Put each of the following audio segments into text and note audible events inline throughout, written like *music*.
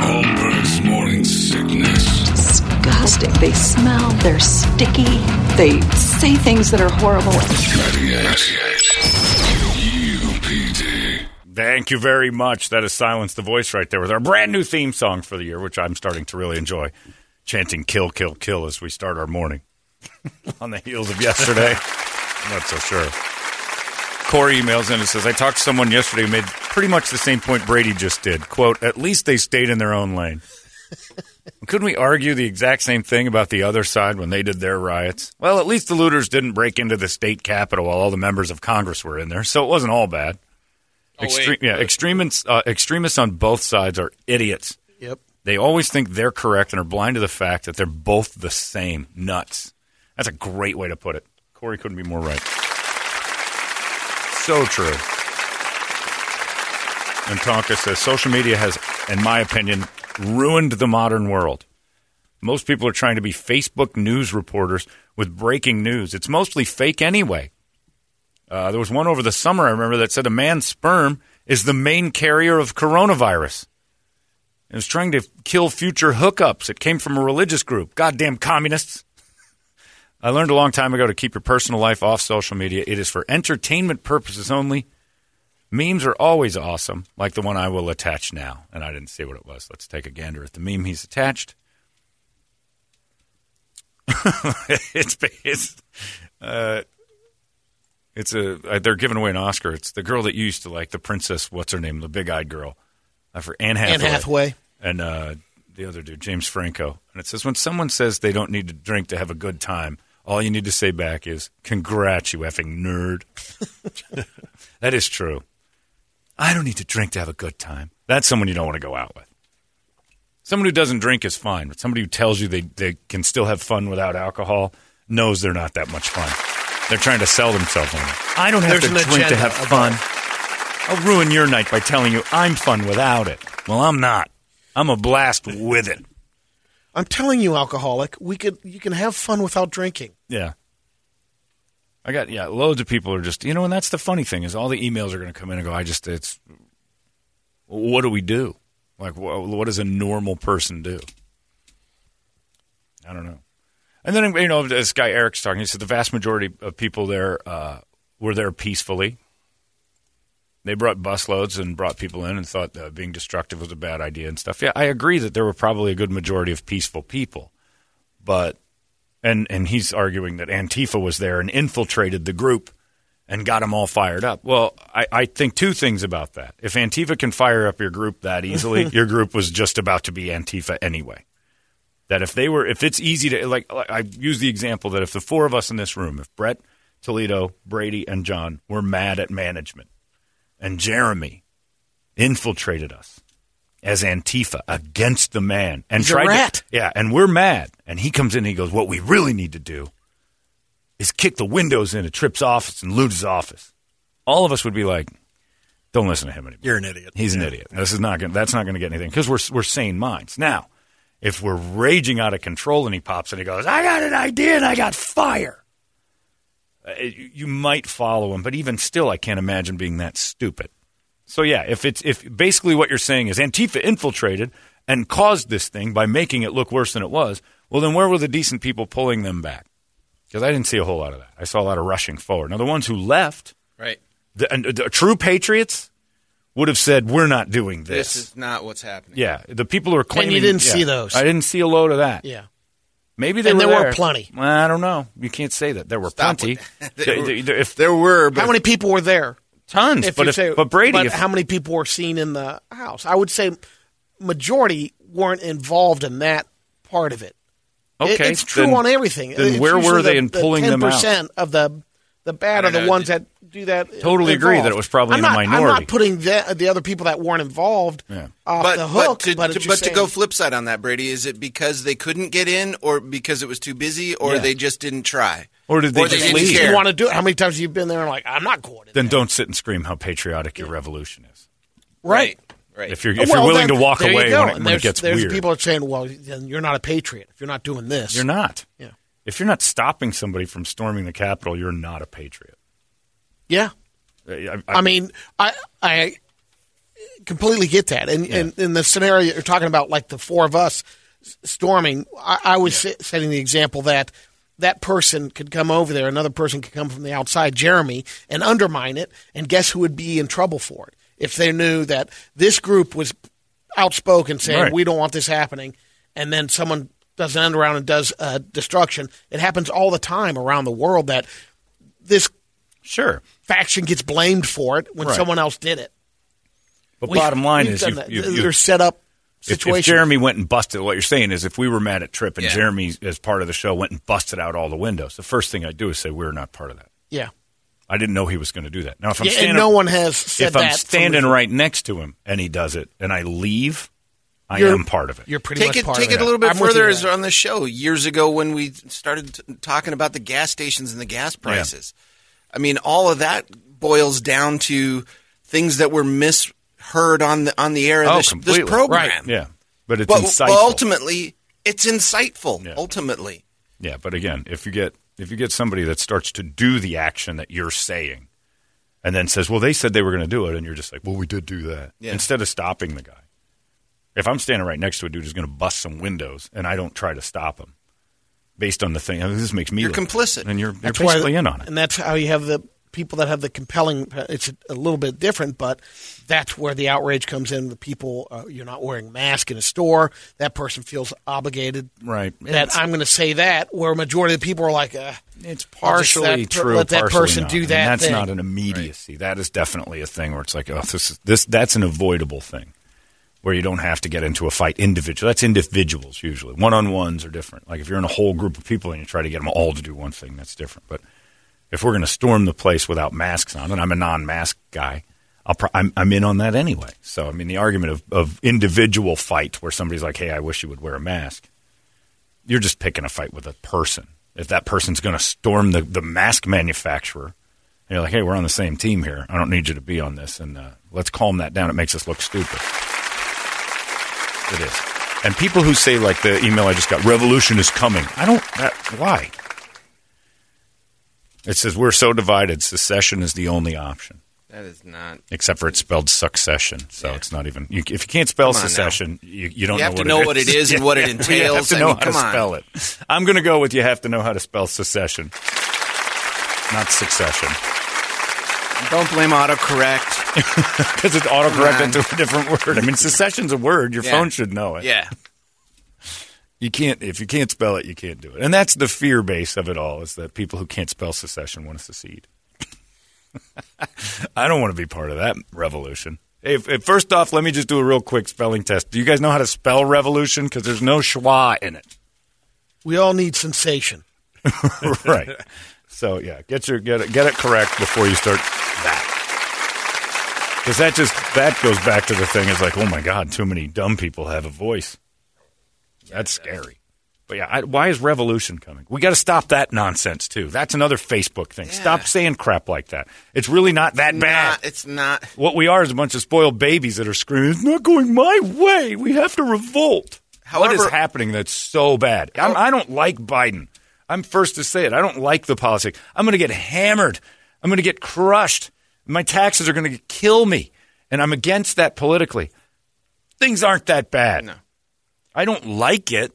Holmberg's morning sickness. disgusting. They smell, they're sticky, they say things that are horrible. 98. UPD. Thank you very much. That is Silence the Voice right there with our brand new theme song for the year, which I'm starting to really enjoy. Chanting kill, kill, kill as we start our morning. *laughs* On the heels of yesterday. I'm not so sure. Corey emails in and says, I talked to someone yesterday who made pretty much the same point Brady just did. Quote, at least they stayed in their own lane. *laughs* Couldn't we argue the exact same thing about the other side when they did their riots? Well, at least the looters didn't break into the state capitol while all the members of Congress were in there, so it wasn't all bad. Extre- yeah, extremists, uh, extremists on both sides are idiots. Yep. They always think they're correct and are blind to the fact that they're both the same. Nuts. That's a great way to put it. Corey couldn't be more right. So true. And Tonka says social media has, in my opinion, ruined the modern world. Most people are trying to be Facebook news reporters with breaking news. It's mostly fake anyway. Uh, there was one over the summer I remember that said a man's sperm is the main carrier of coronavirus. It was trying to kill future hookups. It came from a religious group. Goddamn communists. I learned a long time ago to keep your personal life off social media. It is for entertainment purposes only. Memes are always awesome, like the one I will attach now. And I didn't see what it was. Let's take a gander at the meme he's attached. *laughs* it's it's uh, it's a uh, they're giving away an Oscar. It's the girl that you used to like, the princess. What's her name? The big eyed girl. Uh, for Anne Hathaway. Anne Hathaway. and uh, the other dude, James Franco. And it says when someone says they don't need to drink to have a good time, all you need to say back is "Congrats, you effing nerd." *laughs* that is true. I don't need to drink to have a good time. That's someone you don't want to go out with. Someone who doesn't drink is fine, but somebody who tells you they, they can still have fun without alcohol knows they're not that much fun. They're trying to sell themselves on it. I don't have There's to drink to have fun. I'll ruin your night by telling you I'm fun without it. Well, I'm not. I'm a blast with it. I'm telling you, alcoholic, we could you can have fun without drinking. Yeah. I got yeah, loads of people are just you know, and that's the funny thing is all the emails are going to come in and go. I just it's what do we do? Like wh- what does a normal person do? I don't know. And then you know, this guy Eric's talking. He said the vast majority of people there uh, were there peacefully. They brought busloads and brought people in and thought uh, being destructive was a bad idea and stuff. Yeah, I agree that there were probably a good majority of peaceful people, but and and he's arguing that Antifa was there and infiltrated the group and got them all fired up. Well, I, I think two things about that. If Antifa can fire up your group that easily, *laughs* your group was just about to be Antifa anyway. That if they were, if it's easy to like, like I use the example that if the four of us in this room, if Brett, Toledo, Brady, and John were mad at management, and Jeremy infiltrated us as Antifa against the man and He's tried to yeah, and we're mad. And he comes in and he goes, What we really need to do is kick the windows into Tripp's office and loot his office. All of us would be like, Don't listen to him anymore. You're an idiot. He's an idiot. This is not gonna, that's not going to get anything because we're we're sane minds. Now, if we're raging out of control and he pops and he goes, "I got an idea and I got fire," Uh, you, you might follow him, but even still, I can't imagine being that stupid. So yeah, if it's if basically what you're saying is Antifa infiltrated and caused this thing by making it look worse than it was, well then where were the decent people pulling them back? Because I didn't see a whole lot of that. I saw a lot of rushing forward. Now the ones who left Right. the, and the true patriots would have said, "We're not doing this." This is not what's happening. yeah, the people who are claiming you didn't yeah. see those. I didn't see a load of that. Yeah. Maybe they And were there were plenty. I don't know. You can't say that there were Stop plenty. with that. Th- th- th- if There were, but How many people were there? tons, If but if, say, but Brady, but if, how many people were seen in the house? I would say majority weren't involved in that part of it. It- okay, it's true then- on everything. Then It's where were they the- in pulling the them out? 10% of the the bad are the know. ones that do that. Totally agree that it was probably I'm in a not, I'm not putting the, the other people that weren't involved Yeah. off but, the hook. but, to, but, to, but just to go flip side on that, Brady, is it because they couldn't get in, or because it was too busy, or Yeah. they just didn't try, Or did they or just didn't leave? you care? want to do it. How many times have you been there and like, I'm not going. In then there. don't sit and scream how patriotic your revolution is. right, right. If you're if Well, you're willing then, to walk away when it, And when it there's, gets there's weird, people are saying, well, then you're not a patriot if you're not doing this. you're not. Yeah. If you're not stopping somebody from storming the Capitol, you're not a patriot. Yeah. I, I mean, I I completely get that, and and in the scenario you're talking about, like the four of us storming, I, I was se- setting the example that that person could come over there, another person could come from the outside, Jeremy, and undermine it, and guess who would be in trouble for it if they knew that this group was outspoken saying Right. we don't want this happening, and then someone does an end around and does uh, destruction. It happens all the time around the world that this sure. faction gets blamed for it when Right. someone else did it. But We- bottom line we've is, done you, that. you, they're set up if, if. Jeremy went and busted, what you're saying is, if we were mad at Trip and Yeah. Jeremy, as part of the show, went and busted out all the windows, the first thing I'd do is say we're not part of that. yeah, I didn't know he was going to do that. Now, if I'm yeah, standing, and no one has said if that. I'm standing right next to him and he does it, and I leave, I You're- am part of it. You're pretty take much it part take of it Take it a little bit I'm further you as on the show years ago when we started t- talking about the gas stations and the gas prices. I mean, all of that boils down to things that were misheard on the on the air of oh, this, this completely. program. Right. Yeah, but it's But, insightful. but ultimately, it's insightful. Yeah. Ultimately, Yeah, but again, if you get if you get somebody that starts to do the action that you're saying, and then says, "Well, they said they were going to do it," and you're just like, "Well, we did do that," Yeah. instead of stopping the guy. If I'm standing right next to a dude who's going to bust some windows, and I don't try to stop him, based on the thing, I mean, this makes me You're complicit. and you're, you're That's why- in on it. and that's how you have the people that have the compelling. It's a little bit different, but that's where the outrage comes in. The people, uh, you're not wearing a mask in a store. That person feels obligated. Right. That It's- I'm going to say that. Where a majority of the people are like, uh, It's partially per- true. let that person not. do I mean, that that's thing. not an immediacy. That is definitely a thing where it's like, oh, this is this. That's an avoidable thing, where you don't have to get into a fight individual. That's individuals usually. One on ones are different. Like if you're in a whole group of people and you try to get them all to do one thing, that's different. But if we're going to storm the place without masks on, and I'm a non-mask guy. I'll pro- I'm, I'm in on that anyway. So, I mean, the argument of, of individual fight where somebody's like, hey, I wish you would wear a mask you're just picking a fight with a person. If that person's going to storm the, the mask manufacturer, and you're like, hey, we're on the same team here. I don't need you to be on this. And uh, let's calm that down. It makes us look stupid. It is. And people who say, like the email I just got, revolution is coming. I don't, that, why? It says, we're so divided, secession is the only option. that is not. Except for it's spelled succession, so it's not even. You, if you can't spell secession, you, you don't You know have to know what it is and *laughs* what it You have entails. to I know mean, how to on. spell it. I'm going to go with you have to know how to spell secession, not succession, Don't blame autocorrect. *laughs* because it's autocorrect into a different word. I mean, secession's a word. Your Yeah. phone should know it. yeah. You can't if you can't spell it, you can't do it. And that's the fear base of it all is that people who can't spell secession want to secede. *laughs* I don't want to be part of that revolution. Hey, if, if- first off, let me just do a real quick spelling test. Do you guys know how to spell revolution? Because there's no schwa in it. we all need sensation. *laughs* right. So yeah, get your get it get it correct before you start that. Because that just that goes back to the thing is like, oh my god, too many dumb people have a voice. That's scary. But yeah, I, why is revolution coming? We got to stop that nonsense too. That's another Facebook thing. Stop saying crap like that. It's really not that bad. Not, it's not. What we are is a bunch of spoiled babies that are screaming, "It's not going my way. We have to revolt." what is happening that's so bad? I'm, oh. I don't like Biden. I'm first to say it. I don't like the policy. I'm going to get hammered. I'm going to get crushed. My taxes are going to kill me, and I'm against that politically. Things aren't that bad. No. I don't like it,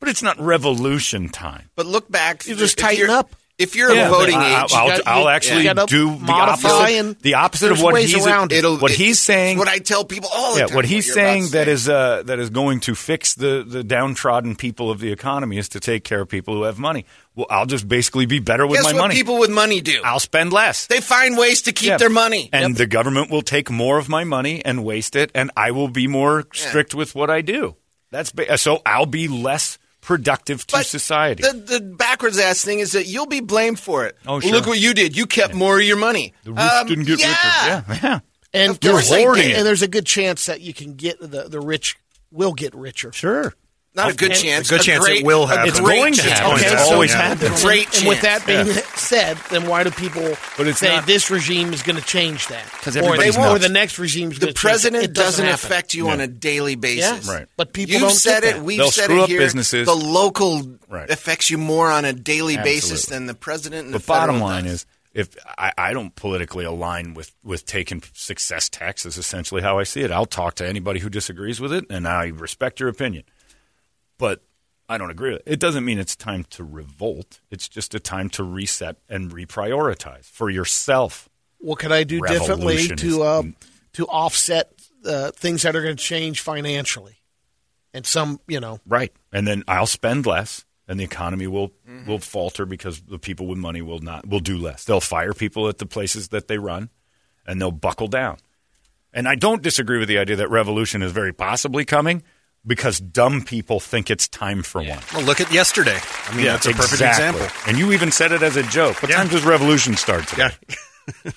but it's not revolution time. But look back. You just tighten up. If you're Yeah, a voting I- age, I'll, got- I'll actually gotta do the opposite. the opposite of what he's around it. it'll what he's saying. What I tell people all the yeah, time. what he's you're saying that is uh, that is going to fix the the downtrodden people of the economy is to take care of people who have money. Well, I'll just basically be better with Guess my what money. people with money do? I'll spend less. they find ways to keep Yeah. their money. And the government will take more of my money and waste it, and I will be more strict with what I do. That's ba- so I'll be less productive to But society. The, the backwards ass thing is that you'll be blamed for it. Oh, Well, sure. Look what you did. You kept more of your money. the rich Um, didn't get yeah. richer. Yeah, yeah. And Of course there's- hoarding did. it. And there's a good chance that you can get the the rich will get richer. Sure. Not a good And- chance. A good chance it great- will a happen. It's great going to chance. happen. Okay, It's always yeah. happened. Great and with that being Yeah. said, then why do people But say not- this regime is going to change that? 'Cause or, everybody's they, or the next regime is The going to president it doesn't, happen. affect you on a daily basis. Yeah. Right. But people You've don't said it. that. We've They'll said screw it up here. businesses. The local Right. affects you more on a daily basis than the president. And The the bottom line does. is, if I, I don't politically align with with taking success tax, is essentially how I see it. I'll talk to anybody who disagrees with it, and I respect your opinion. But I don't agree with it. It doesn't mean it's time to revolt. It's just a time to reset and reprioritize for yourself. What can I do differently Revolution to uh, to offset uh, things that are going to change financially? And some, you know, Right. And then I'll spend less and the economy will will falter because the people with money will not will do less. They'll fire people at the places that they run and they'll buckle down. And I don't disagree with the idea that revolution is very possibly coming because dumb people think it's time for one. Well, look at yesterday. I mean, that's a perfect exactly. example. And you even said it as a joke. What Yeah. time does revolution start today? Yeah.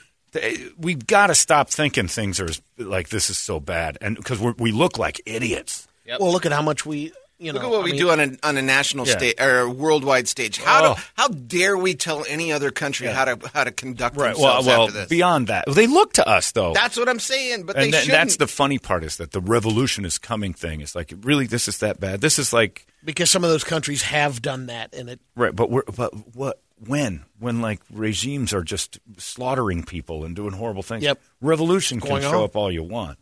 We've got to stop thinking things are like this is so bad, and because we look like idiots. well, look at how much we, you know, Look at what I we mean, do on a on a national Yeah. stage or a worldwide stage. How Oh. do, how dare we tell any other country how to how to conduct Right. Themselves well, after this? beyond that, they look to us though. That's what I'm saying. But and they then that's the funny part is that the revolution is coming thing is like really this is that bad. This is like because some of those countries have done that, and it right, but we're but what when when like regimes are just slaughtering people and doing horrible things. Yep. Revolution can Going show on. up all you want.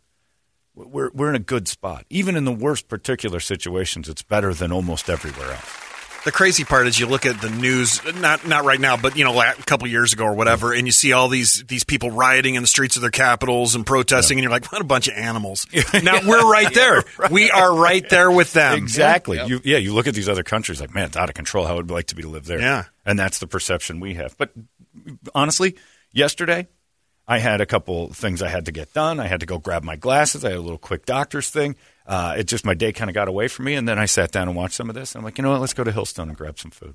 We're we're in a good spot. Even in the worst particular situations, it's better than almost everywhere else. The crazy part is you look at the news, not not right now, but you know, a couple years ago or whatever, and you see all these these people rioting in the streets of their capitals and protesting, and you're like, what a bunch of animals. *laughs* now we're right *laughs* there. We are right there with them. Exactly. You, yeah, you look at these other countries like, man, it's out of control. How would it like to be to live there? Yeah. And that's the perception we have. But honestly, yesterday, I had a couple things I had to get done. I had to go grab my glasses. I had a little quick doctor's thing. Uh, it just, my day kind of got away from me. And then I sat down and watched some of this. And I'm like, you know what? Let's go to Hillstone and grab some food.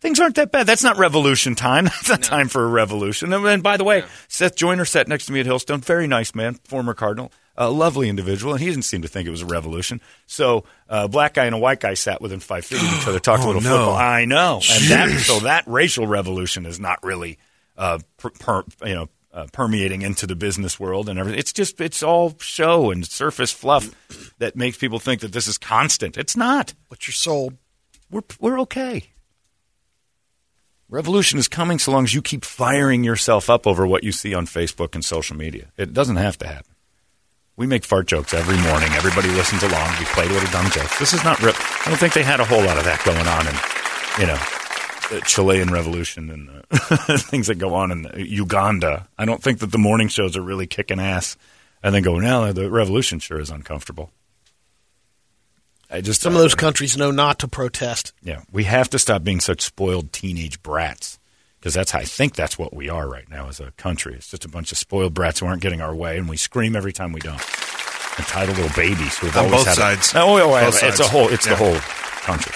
Things aren't that bad. That's not revolution time. *laughs* That's not time for a revolution. And, and by the way, Seth Joyner sat next to me at Hillstone. Very nice man, former Cardinal, a lovely individual, and he didn't seem to think it was a revolution. So, a black guy and a white guy sat within five feet of each other, *gasps* talked a Oh, little no. football. I know, and that so that racial revolution is not really, uh, per, per, you know. Uh, permeating into the business world and everything. It's just it's all show and surface fluff that makes people think that this is constant. It's not what you're sold. we're we're okay. Revolution is coming so long as you keep firing yourself up over what you see on Facebook and social media. It doesn't have to happen. We make fart jokes every morning. Everybody listens along. We play little dumb jokes. This is not. Re- I don't think they had a whole lot of that going on in, you know, Uh, Chilean Revolution and the *laughs* things that go on in Uganda. I don't think that the morning shows are really kicking ass, and then go now. The revolution sure is uncomfortable. I just Some of those countries know not to protest. yeah, we have to stop being such spoiled teenage brats because that's I think that's what we are right now as a country. It's just a bunch of spoiled brats who aren't getting our way, and we scream every time we don't. Entitled little babies who have On always both had sides. Oh, oh, oh, Both it's a whole. It's Yeah. the whole country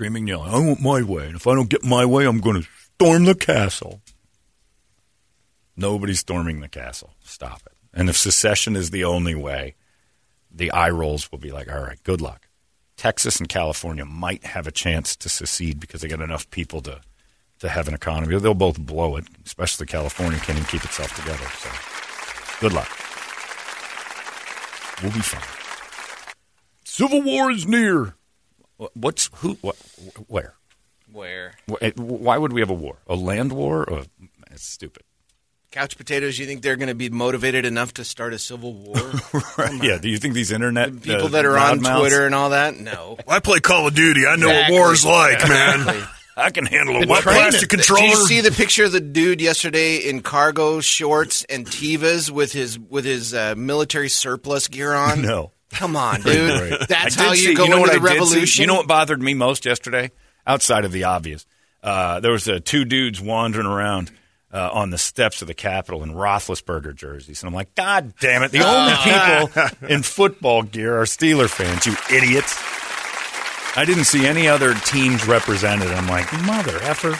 screaming, yelling. I want my way, and if I don't get my way, I'm going to storm the castle. Nobody's storming the castle. Stop it. And if secession is the only way, the eye rolls will be like, all right, good luck. Texas and California might have a chance to secede because they got enough people to to have an economy. They'll both blow it, especially California can't even keep itself together. So, good luck. We'll be fine. Civil war is near. Wh- What's who? What? Where? Where eh, Why would we have a war? A land war? Or, it's stupid. couch potatoes? You think they're going to be motivated enough to start a civil war? *laughs* yeah. Do you think these internet People uh, that are on loudmouths- Twitter and all that? No. *laughs* I play Call of Duty. I know Exactly. what war's like, man. *laughs* I can handle a Been what training. plastic Did controller. you see the picture of the dude yesterday in cargo shorts and Tevas with his with his uh, military surplus gear on? No. Come on, dude. That's how you see- go know into the I see? revolution. You know what bothered me most yesterday, outside of the obvious? Uh, there was uh, two dudes wandering around uh, on the steps of the Capitol in Roethlisberger jerseys, and I'm like, God damn it! The only *laughs* people in football gear are Steeler fans. You idiots! I didn't see any other teams represented. I'm like, mother effer.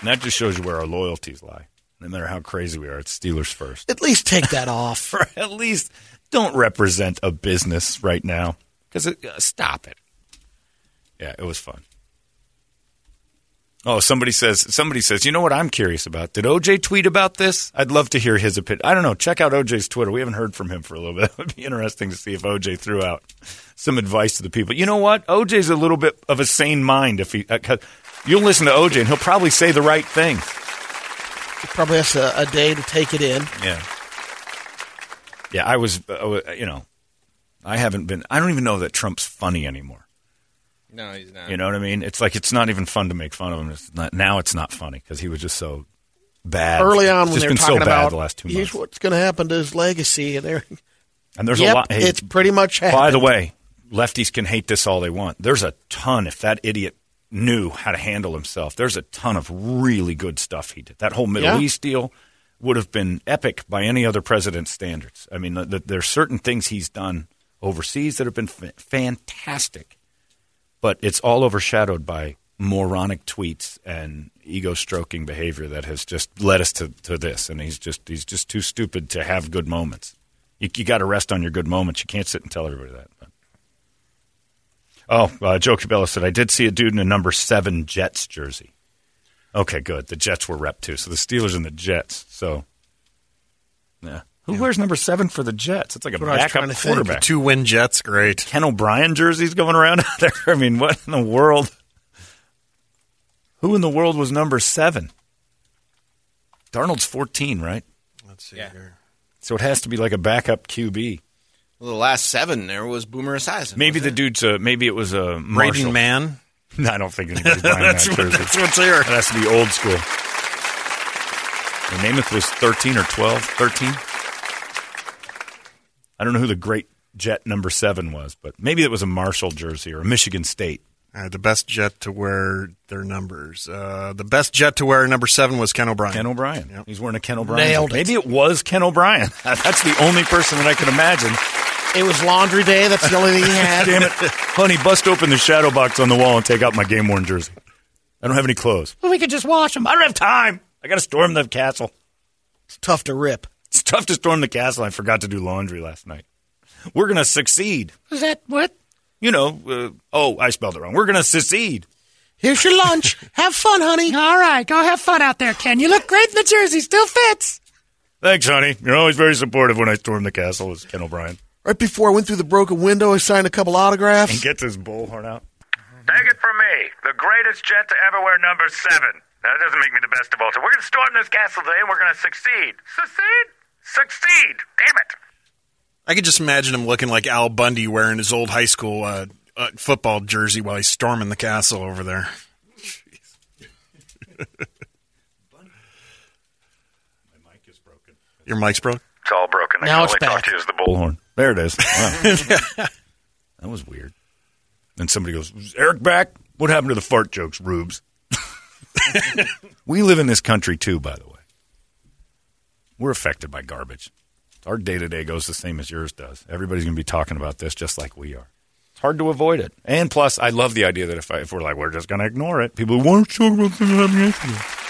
And that just shows you where our loyalties lie. No matter how crazy we are, it's Steelers first At least take that *laughs* off. or at least don't represent a business right now because uh, stop it. Yeah, it was fun. Oh, somebody says somebody says, you know what I'm curious about? Did OJ tweet about this? I'd love to hear his opinion. I don't know. Check out OJ's Twitter. We haven't heard from him for a little bit. *laughs* It would be interesting to see if OJ threw out some advice to the people. You know what? OJ's a little bit of a sane mind. If he, uh, you'll listen to OJ and he'll probably say the right thing. Probably has a, a day to take it in. Yeah. Yeah, I was, uh, you know, I haven't been, I don't even know that Trump's funny anymore. No, he's not. You know what I mean? It's like it's not even fun to make fun of him. It's not, now it's not funny because he was just so bad. Early on, It's when just been talking so bad about the last two here's what's going to happen to his legacy, and there, *laughs* And there's yep, a lot. hey, it's pretty much happened. by the way, lefties can hate this all they want. There's a ton. If that idiot knew how to handle himself, there's a ton of really good stuff he did. That whole Middle Yeah. East deal would have been epic by any other president's standards. I mean, th- there's certain things he's done overseas that have been f- fantastic, but it's all overshadowed by moronic tweets and ego stroking behavior that has just led us to, to this. And he's just he's just too stupid to have good moments. You, you got to rest on your good moments. You can't sit and tell everybody that. But. Oh, uh, Joe Cabela said I did see a dude in a number seven Jets jersey. Okay, good. The Jets were rep too, so the Steelers and the Jets. So, yeah, who wears number seven for the Jets? It's like a what I was backup trying to think. quarterback. Two win Jets, great. Ken O'Brien jerseys going around out there. *laughs* I mean, what in the world? Who in the world was number seven? Darnold's fourteen, right? Let's see Yeah. here. So it has to be like a backup QB. Well, the last seven there was Boomer Esiason. Maybe the it? dude's. Uh, maybe it was a Marshall. Braden Man. *laughs* I don't think anybody's buying That's that what- jersey. that's what's here. It has to be old school. And Namath was 13 or 12. 13? I don't know who the great Jet number seven was, but maybe it was a Marshall jersey or a Michigan State. Uh, the best jet to wear their numbers. Uh, the best jet to wear number seven was Ken O'Brien. Ken O'Brien. Yep. He's wearing a Ken O'Brien. Nailed jersey. it. Maybe it was Ken O'Brien. *laughs* That's the only person that I can imagine. It was laundry day. That's the only thing he had. Damn it. Honey, bust open the shadow box on the wall and take out my game worn jersey. I don't have any clothes. Well, we could just wash them. I don't have time. I got to storm the castle. It's tough to rip. It's tough to storm the castle. I forgot to do laundry last night. We're going to succeed. Is that what? You know, uh, oh, I spelled it wrong. We're going to secede. Here's your lunch. *laughs* Have fun, honey. All right, go have fun out there, Ken. You look great in the jersey. Still fits. Thanks, honey. You're always very supportive when I storm the castle, is Ken O'Brien. Right before I went through the broken window, I signed a couple autographs. And gets his bullhorn out. Take it from me, the greatest jet to ever wear number seven. Now, that doesn't make me the best of all. So we're going to storm this castle today, and we're going to succeed. Succeed? Succeed. Damn it. I could just imagine him looking like Al Bundy wearing his old high school uh, uh, football jersey while he's storming the castle over there. My mic is broken. Your mic's broke. It's all broken. I Now can it's only talk to you as the bull. Bullhorn. There it is. Wow. *laughs* that was weird. Then somebody goes, "Is Eric back? What happened to the fart jokes, Rubes? *laughs* we live in this country too, by the way. We're affected by garbage. Our day to day goes the same as yours does. Everybody's going to be talking about this just like we are. It's hard to avoid it. And plus, I love the idea that if, I, if we're like, we're just going to ignore it, people won't talk about things that happened yesterday.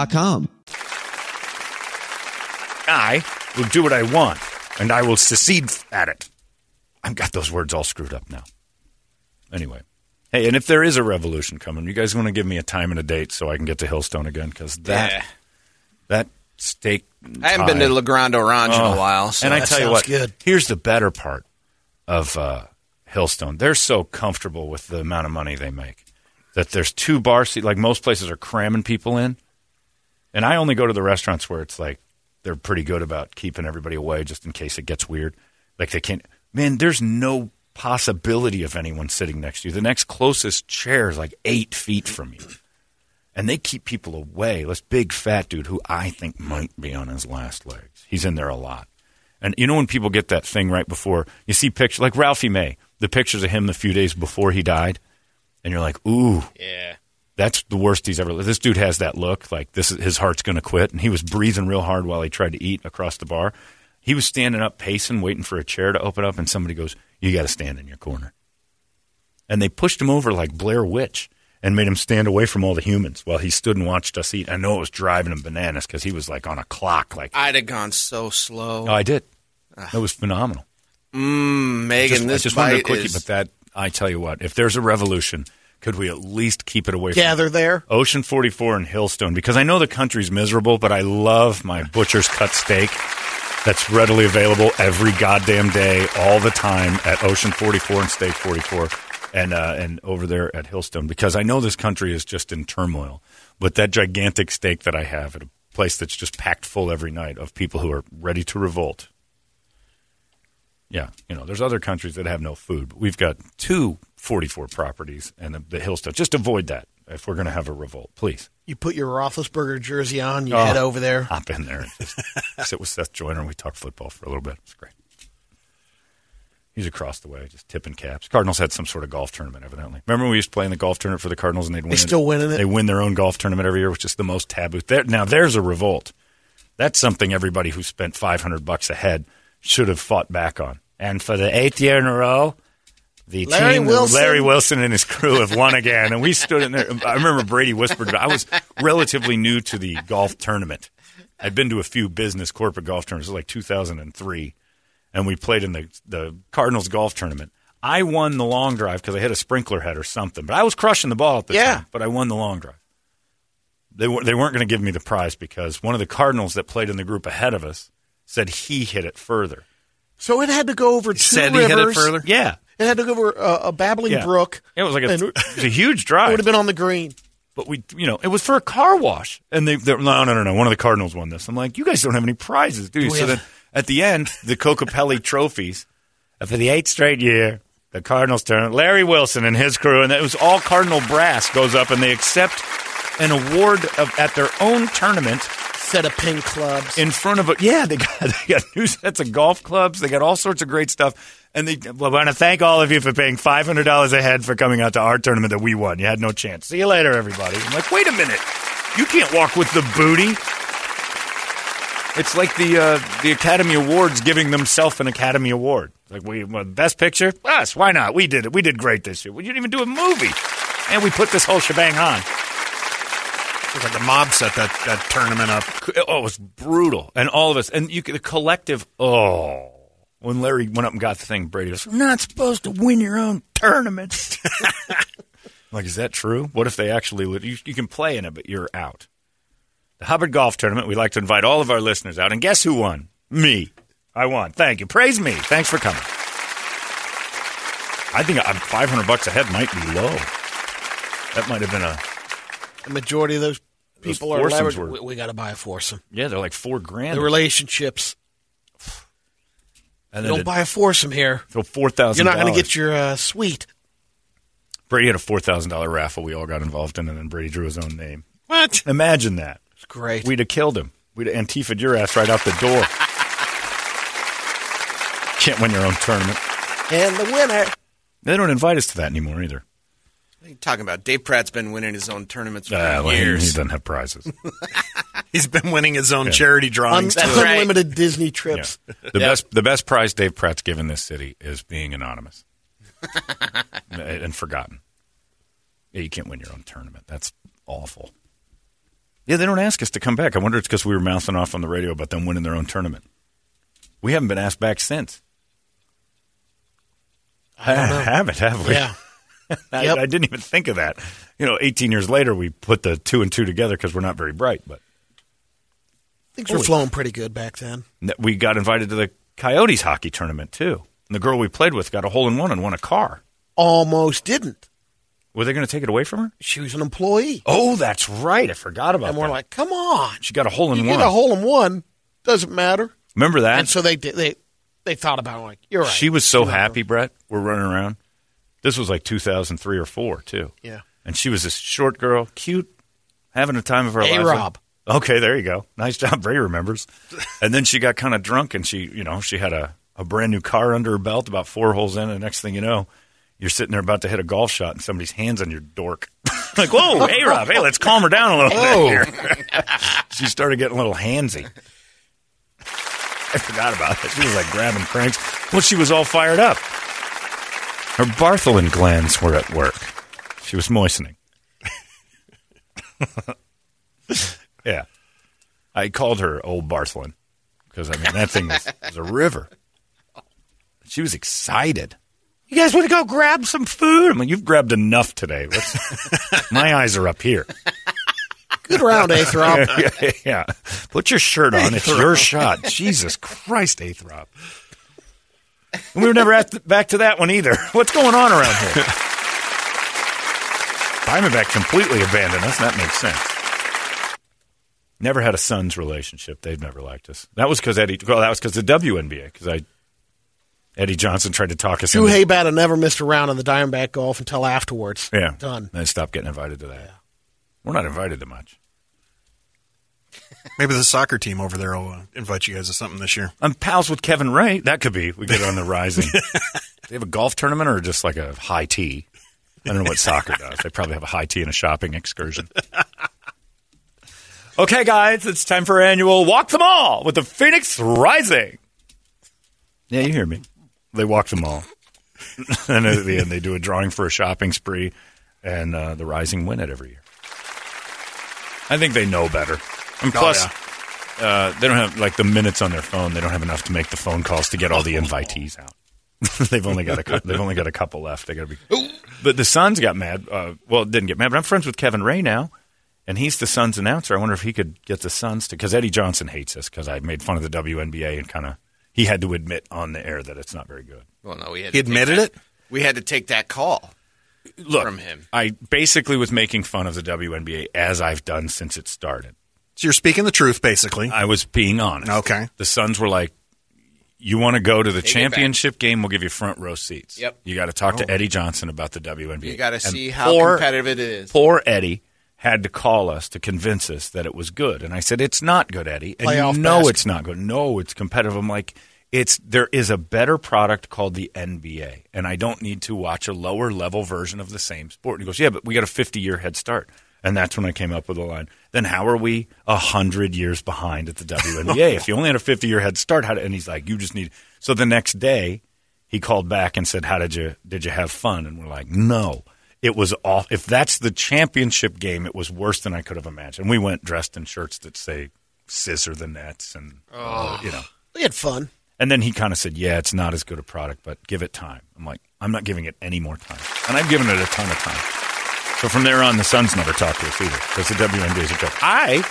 I will do what I want, and I will secede at it. I've got those words all screwed up now. Anyway, Hey, and if there is a revolution coming, you guys want to give me a time and a date so I can get to Hillstone again? Because that Yeah. that steak. I haven't been to tie- La Grande Orange in Oh. a while. So and I tell you what, good. here's the better part of uh, Hillstone. They're so comfortable with the amount of money they make that there's two bar seats. Like most places are cramming people in, and I only go to the restaurants where it's like they're pretty good about keeping everybody away just in case it gets weird. Like they can't. Man, there's no possibility of anyone sitting next to you. The next closest chair is like eight feet from you. And they keep people away. This big fat dude who I think might be on his last legs. He's in there a lot. And you know when people get that thing right before you see pictures like Ralphie May, the pictures of him the few days before he died, and you're like, ooh, yeah. That's the worst he's ever. This dude has that look like this is his heart's going to quit, and he was breathing real hard while he tried to eat across the bar. He was standing up, pacing, waiting for a chair to open up, and somebody goes, "You got to stand in your corner." And they pushed him over like Blair Witch and made him stand away from all the humans while he stood and watched us eat. I know it was driving him bananas because he was like on a clock. Like, I'd have gone so slow. oh, I did. That was phenomenal. Mm, Megan, just, I this just wanted a bite quickie, is but that I tell you what, if there's a revolution, could we at least keep it away? Gather from there. Ocean 44 and Hillstone because I know the country's miserable, but I love my butcher's cut steak that's readily available every goddamn day, all the time at Ocean 44 and Steak 44 and uh, and over there at Hillstone because I know this country is just in turmoil. But that gigantic steak that I have at a place that's just packed full every night of people who are ready to revolt. Yeah, you know, there's other countries that have no food, but we've got two 44 properties and the, the Hillstone. Just avoid that if we're going to have a revolt, please. You put your Roethlisberger jersey on, you Oh, head over there. Hop in there and just sit with Seth Joyner and we talk football for a little bit. It's great. He's across the way, just tipping caps. Cardinals had some sort of golf tournament, evidently. Remember when we used to play in the golf tournament for the Cardinals and they'd win They still winning it? They win their own golf tournament every year, which is the most taboo. There, now, there's a revolt. That's something everybody who spent 500 bucks a head should have fought back on. And for the eighth year in a row, the Larry team, Wilson. Larry Wilson and his crew have won again. And we stood in there. I remember Brady whispered, I was relatively new to the golf tournament. I'd been to a few business corporate golf tournaments, it was like 2003, and we played in the, the Cardinals golf tournament. I won the long drive because I hit a sprinkler head or something, but I was crushing the ball at the Yeah. time, but I won the long drive. They, were, they weren't going to give me the prize because one of the Cardinals that played in the group ahead of us said he hit it further. So it had to go over two said he hit it further? Yeah. It had to go over uh, a babbling Yeah. brook. It was like a, And it was a huge It drive. would have been on the green. but we, you know, it was for a car wash, and they, they're no, no, no, no. One of the Cardinals won this. I'm like, you guys don't have any prizes, do you? We So have- then at the end, the Kokopelli *laughs* trophies uh, for the eighth straight year, the Cardinals turn. Larry Wilson and his crew, and it was all Cardinal brass goes up, and they accept an award of, at their own tournament Set of Ping clubs. in front of a yeah they got *laughs* they got new sets of golf clubs they got all sorts of great stuff and they I want to thank all of you for paying five hundred dollars a head for coming out to our tournament that we won. You had no chance. See you later everybody. I'm like wait a minute. You can't walk with the booty. It's like the uh, the Academy Awards giving themselves an Academy Award. Like we best picture? Us. Why not? We did it. We did great this year. We didn't even do a movie. And we put this whole shebang on. Like the mob set that, that tournament up. Oh, it was brutal, and all of us, and you, the collective. Oh, when Larry went up and got the thing, Brady was "You're not supposed to win your own tournament. *laughs* like, is that true? What if they actually? You, you can play in it, but you're out. The Hubbard Golf Tournament. We'd like to invite all of our listeners out, and guess who won? Me. I won. Thank you. Praise me. Thanks for coming. I think uh, I'm 500 bucks a head might be low. That might have been a The majority of those Those people are foursomes leveraged. were- We, we got to buy a foursome. yeah. They're like four grand. The relationships. And don't buy a foursome here. so four thousand. You're not going to get your uh, suite. Brady had a four thousand dollar raffle we all got involved in, and then Brady drew his own name. What? Imagine that. It's great. We'd have killed him. We'd have Antifa'd your ass right out the door. *laughs* Can't win your own tournament. and the winner. They don't invite us to that anymore either. What are you talking about? Dave Pratt's been winning his own tournaments for Ah, well, he- He doesn't have prizes. *laughs* He's been winning his own charity Un- drawings. too. right. unlimited Disney trips. The best, the best prize Dave Pratt's given this city is being anonymous and, *laughs* and forgotten. Yeah, you can't win your own tournament. That's awful. Yeah, they don't ask us to come back. I wonder it's because we were mouthing off on the radio about them winning their own tournament. We haven't been asked back since. I don't know. *laughs* haven't, have we? Yeah. *laughs* I, Yep. I didn't even think of that. You know, 18 years later, we put the two and two together because we're not very bright. But Things were flowing pretty good back then. we got invited to the Coyotes hockey tournament too. And the girl we played with got a hole in one and won a car. Almost didn't. Were they going to take it away from her? She was an employee. Oh, that's right. I forgot about that. and we're like, come on. she got a hole in You one. get a hole in one, doesn't matter. Remember that? And so they did, they they thought about it like, you're right. She was so happy, Brett. We're running around. This was like 2003 or four too. Yeah. And she was this short girl, cute, having a time of her life. A-Rob. Okay, there you go. Nice job. Bray remembers. *laughs* and then she got kind of drunk, and she, you know, she had a, a brand new car under her belt, about four holes in. And the next thing you know, you're sitting there about to hit a golf shot, and somebody's hands on your dork. *laughs* like, whoa, hey *laughs* Rob, hey, let's calm her down a little Oh. bit here. she started getting a little handsy. I forgot about it. She was like grabbing cranks. Well, she was all fired up. Her Bartholin glands were at work. She was moistening. *laughs* yeah. I called her old Bartholin because, I mean, that thing was, *laughs* was a river. She was excited. You guys want to go grab some food? I'm like, you've grabbed enough today. *laughs* My eyes are up here. Good round, Eighth Rob. yeah, yeah. Put your shirt on. It's your shot. Jesus Christ, Eighth Rob. And we were never at back to that one either. *laughs* What's going on around here? *laughs* Diamondback completely abandoned us. That makes sense. Never had a sons relationship. They've never liked us. That was because Eddie. Well, that was because the WNBA. Because I, Eddie Johnson tried to talk us. Drew into- Haybata never missed a round on the Diamondback golf until afterwards. Yeah, Done. I stopped getting invited to that. We're not invited to much. Maybe the soccer team over there will uh, invite you guys to something this year. I'm pals with Kevin Ray. That could be. We get on the rising. *laughs* they have a golf tournament or just like a high tea? I don't know what soccer does. They probably have a high tea and a shopping excursion. *laughs* okay, guys, it's time for annual Walk the Mall with the Phoenix Rising. Yeah, you hear me. They walk the mall. *laughs* and at the end, they do a drawing for a shopping spree, and uh, the Rising win it every year. I think they know better. And Oh, plus, uh, they don't have like the minutes on their phone. They don't have enough to make the phone calls to get all the invitees out. *laughs* they've only got a cou- they've only got a couple left. They got to be. But the Suns got mad. Uh, well, didn't get mad. But I'm friends with Kevin Ray now, and he's the Suns announcer. I wonder if he could get the Suns to because Eddie Johnson hates us because I made fun of the WNBA and kind of he had to admit on the air that it's not very good. Well, no, we had He to admitted that- it? We had to take that call Look, from him. I basically was making fun of the WNBA as I've done since it started. So you're speaking the truth, basically. I was being honest. Okay. The Suns were like, "You want to go to the Take it back. championship game? We'll give you front row seats." Yep. You got to talk to oh. Eddie Johnson about the WNBA. You got to And see how poor- competitive it is. Poor Eddie had to call us to convince us that it was good, and I said, "It's not good, Eddie." And Playoff you know basketball. it's not good. No, it's competitive. I'm like. It's there is a better product called the NBA, and I don't need to watch a lower level version of the same sport. And he goes, "Yeah, but we got a 50 year head start." And that's when I came up with the line. Then how are we a hundred years behind at the WNBA? *laughs* if you only had a 50 year head start, how? Do, and he's like, "You just need." So the next day, he called back and said, "How did you did you have fun?" And we're like, "No." It was off. If that's the championship game, it was worse than I could have imagined. We went dressed in shirts that say "Scissor the Nets" and uh, you know. We had fun. And then he kind of said, "Yeah, it's not as good a product, but give it time." I'm like, "I'm not giving it any more time," and I've given it a ton of time. So from there on, the Suns never talked to us either because the WNBA is a joke. I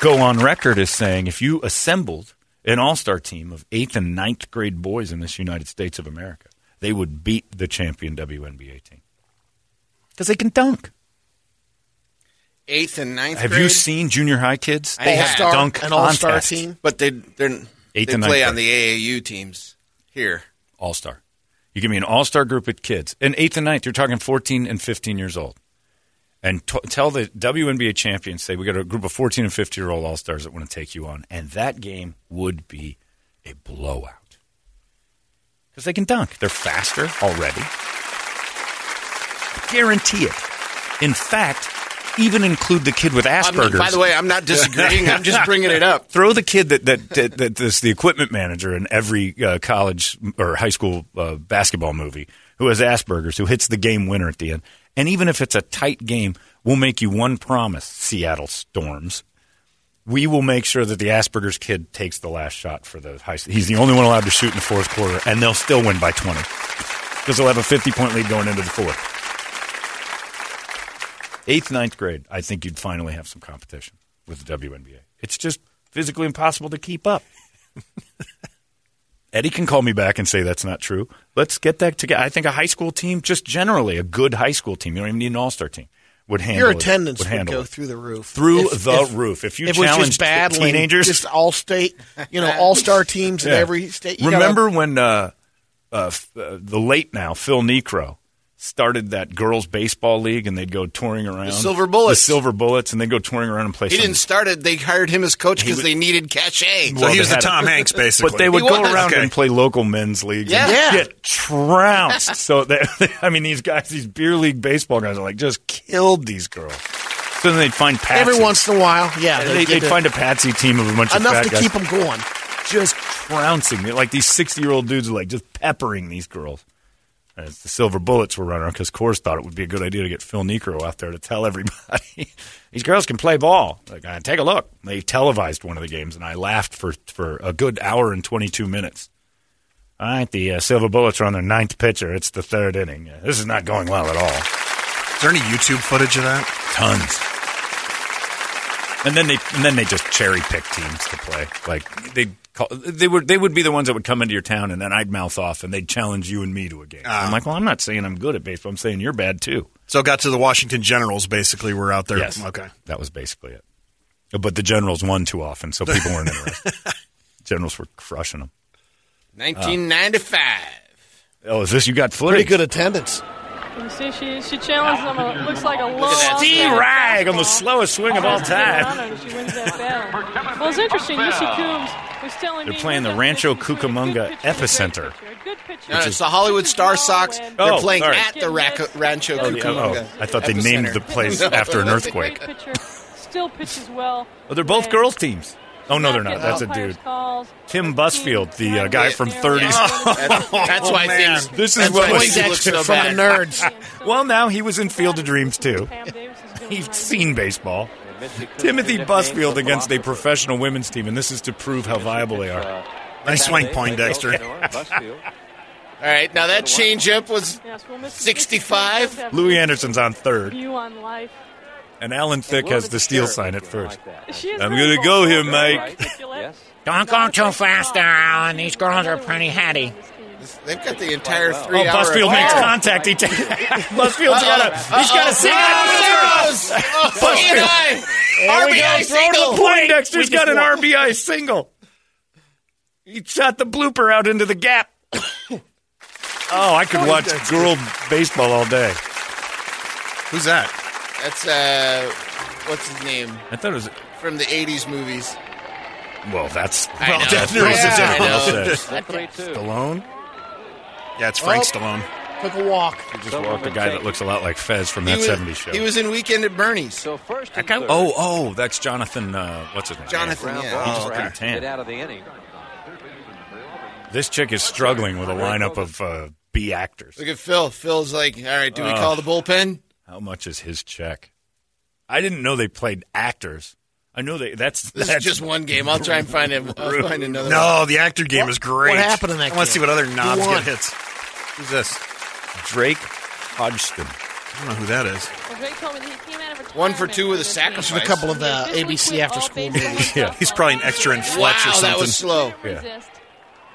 go on record as saying if you assembled an all-star team of eighth and ninth grade boys in this United States of America, they would beat the champion WNBA team because they can dunk. Eighth and ninth Have grade. you seen junior high kids? They have. have All-star, dunk an all-star team. But they they're, Eighth they play on the AAU teams here. all star. You give me an all star group of kids, and eighth and ninth, you're talking 14 and 15 years old, and t- tell the WNBA champions, say we got a group of 14 and 15 year old all stars that want to take you on, and that game would be a blowout because they can dunk. They're faster already. Guarantee it. In fact, even include the kid with Asperger's. by the way, I'm not disagreeing. I'm just bringing it up. *laughs* Throw the kid that that, that, that is the equipment manager in every uh, college or high school uh, basketball movie who has Asperger's, who hits the game winner at the end. And even if it's a tight game, we'll make you one promise, Seattle Storms. We will make sure that the Asperger's kid takes the last shot for the high school. He's the only one allowed to shoot in the fourth quarter, and they'll still win by 20 because they'll have a 50 point lead going into the fourth. Eighth, ninth grade, I think you'd finally have some competition with the WNBA. It's just physically impossible to keep up. Eddie can call me back and say that's not true. Let's get that together. I think a high school team, just generally a good high school team, you don't even need an all star team, would handle Your it- attendance would would, handle go it. through the roof. Through the roof. If you it was challenged just battling teenagers- just all state, you know, *laughs* all star teams in every state. You gotta- Remember when uh, uh, f- uh, the late now Phil Niekro started that girls baseball league and they'd go touring around The Silver Bullets. the Silver Bullets, and they'd go touring around and play. He some- didn't start it. They hired him as coach because they needed cachet. Well, they had it. Hanks basically. *laughs* But they would He go was. around Okay. and play local men's leagues Yeah. and Yeah. get trounced. so, they, *laughs* I mean, these guys, these beer league baseball guys, are like just killed these girls. So then they'd find Patsy. every once in a while, yeah, they, get would to- find a Patsy team of a bunch of enough fat to guys. keep them going. just trouncing. They're Like these sixty-year-old dudes are like just peppering these girls. As the Silver Bullets were running around, because Coors thought it would be a good idea to get Phil Niekro out there to tell everybody *laughs* these girls can play ball. Like, uh, take a look. They televised one of the games, and I laughed for for a good hour and twenty-two minutes. All right, the uh, Silver Bullets are on their ninth pitcher. It's the third inning. Uh, this is not going well at all. Is there any YouTube footage of that? Tons. And then they and then they just cherry pick teams to play. Like they call, they would they would be the ones that would come into your town, and then I'd mouth off, and they'd challenge you and me to a game. Ah. I'm like, well, I'm not saying I'm good at baseball. I'm saying you're bad too. So it got to the Washington Generals. Basically, were out there. Yes. Okay. That was basically it. But the Generals won too often, so people weren't interested. *laughs* Generals were crushing them. 1995. Oh, is this you got footage? Pretty good attendance. You see, she she challenged him. A, looks like a low. Steve off-balance Rag on the slowest swing of all Just get it time. She wins that battle. Well, it's interesting. Missy Coombs was telling They're me playing the Rancho definition between a good Cucamonga a epicenter. pitcher. Good pitcher No, is it's the Hollywood Star Sox. when- They're Oh, playing sorry. at the Rac- Rancho Oh, yeah, oh, Cucamonga. oh, I thought they Epicenter. named the place No. after an earthquake. still pitches well. Oh, they're both when girls teams. Oh no, they're not. That's a dude. Tim Busfield, the uh, guy from 30s. *laughs* That's, that's why man. things. This is what why was things so from the nerds. *laughs* Well, now he was in Field of Dreams too. *laughs* He's seen baseball. Timothy Busfield against a professional women's team, and this is to prove how viable they are. Nice swing, Poindexter. All right, now that changeup was Yes, well, Missy- 65. Missy does have Louie Anderson's on third, View on life. And Alan Thicke has the steal sign at first. She I'm gonna go here, Mike. Don't go too fast Alan. These girls are pretty heady. They've got the entire three Oh, hour. Busfield makes oh. contact. He takes. *laughs* Busfield's got a. He's got a single. Oh, Busfield. RBI we go. Throw single. to the Poindexter's got an RBI single. He shot the blooper out into the gap. oh, I could watch girl baseball all day. Who's that? That's uh, what's his name I thought it was. from the '80s movies? Well, that's I well, know. that's Yeah, yeah, I know. Stallone. Yeah, it's Frank Oh. Stallone. Took a walk. He just walked a guy that looks a lot like Fez from He that was, '70s show. he was in Weekend at Bernie's. That guy- oh, oh, that's Jonathan. Uh, what's his name? Jonathan, yeah. He just Oh, pretty okay. tan. out of the inning. This chick is struggling with a lineup of uh, B actors. Look at Phil. Phil's like, all right, do we Uh, call the bullpen? How much is his check? I didn't know they played actors. I know they. That's This that's is just one game. I'll try and find him. I'll find another. No, the actor game is great. what happened in that I want to see what other knobs won? get hits. Who's this? Drake Hogestyn. I don't know who that is. Well, Drake told me that he came out of One for two with a this sacrifice. week. A couple of uh, ABC after school movies. *laughs* Yeah. He's probably an extra in Fletch or Wow, something. that was slow. Yeah.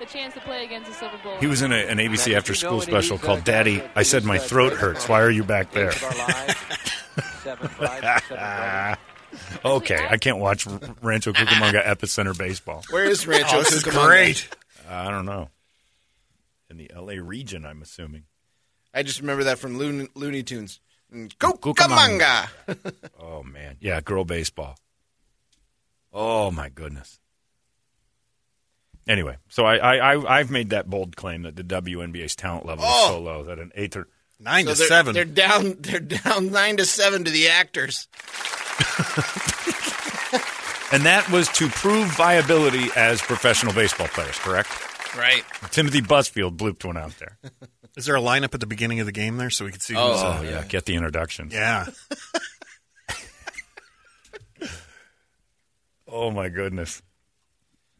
Resist the chance to play against the Silver Bullets. He was in a, an ABC after school special called Daddy, I Said My Throat Hurts. Why are you back there? *laughs* okay, I can't watch Rancho Cucamonga *laughs* Epicenter Baseball. Where is Rancho? Oh, this is Cucamonga? great. I don't know. In the LA region, I'm assuming. I just remember that from Looney, Looney Tunes. Cucamonga. Cucamonga. *laughs* Oh, man. Yeah, girl baseball. Oh, my goodness. Anyway, so I, I, I, I've made that bold claim that the WNBA's talent level Oh. is so low that an eighth or Nine So to they're, seven. They're down. *laughs* They're down nine to seven to the actors. And that was to prove viability as professional baseball players, correct? Right. Timothy Busfield blooped one out there. *laughs* Is there a lineup at the beginning of the game there so we can see? Oh, who's, uh, Oh, yeah. Get the introduction. yeah. *laughs* Oh, my goodness.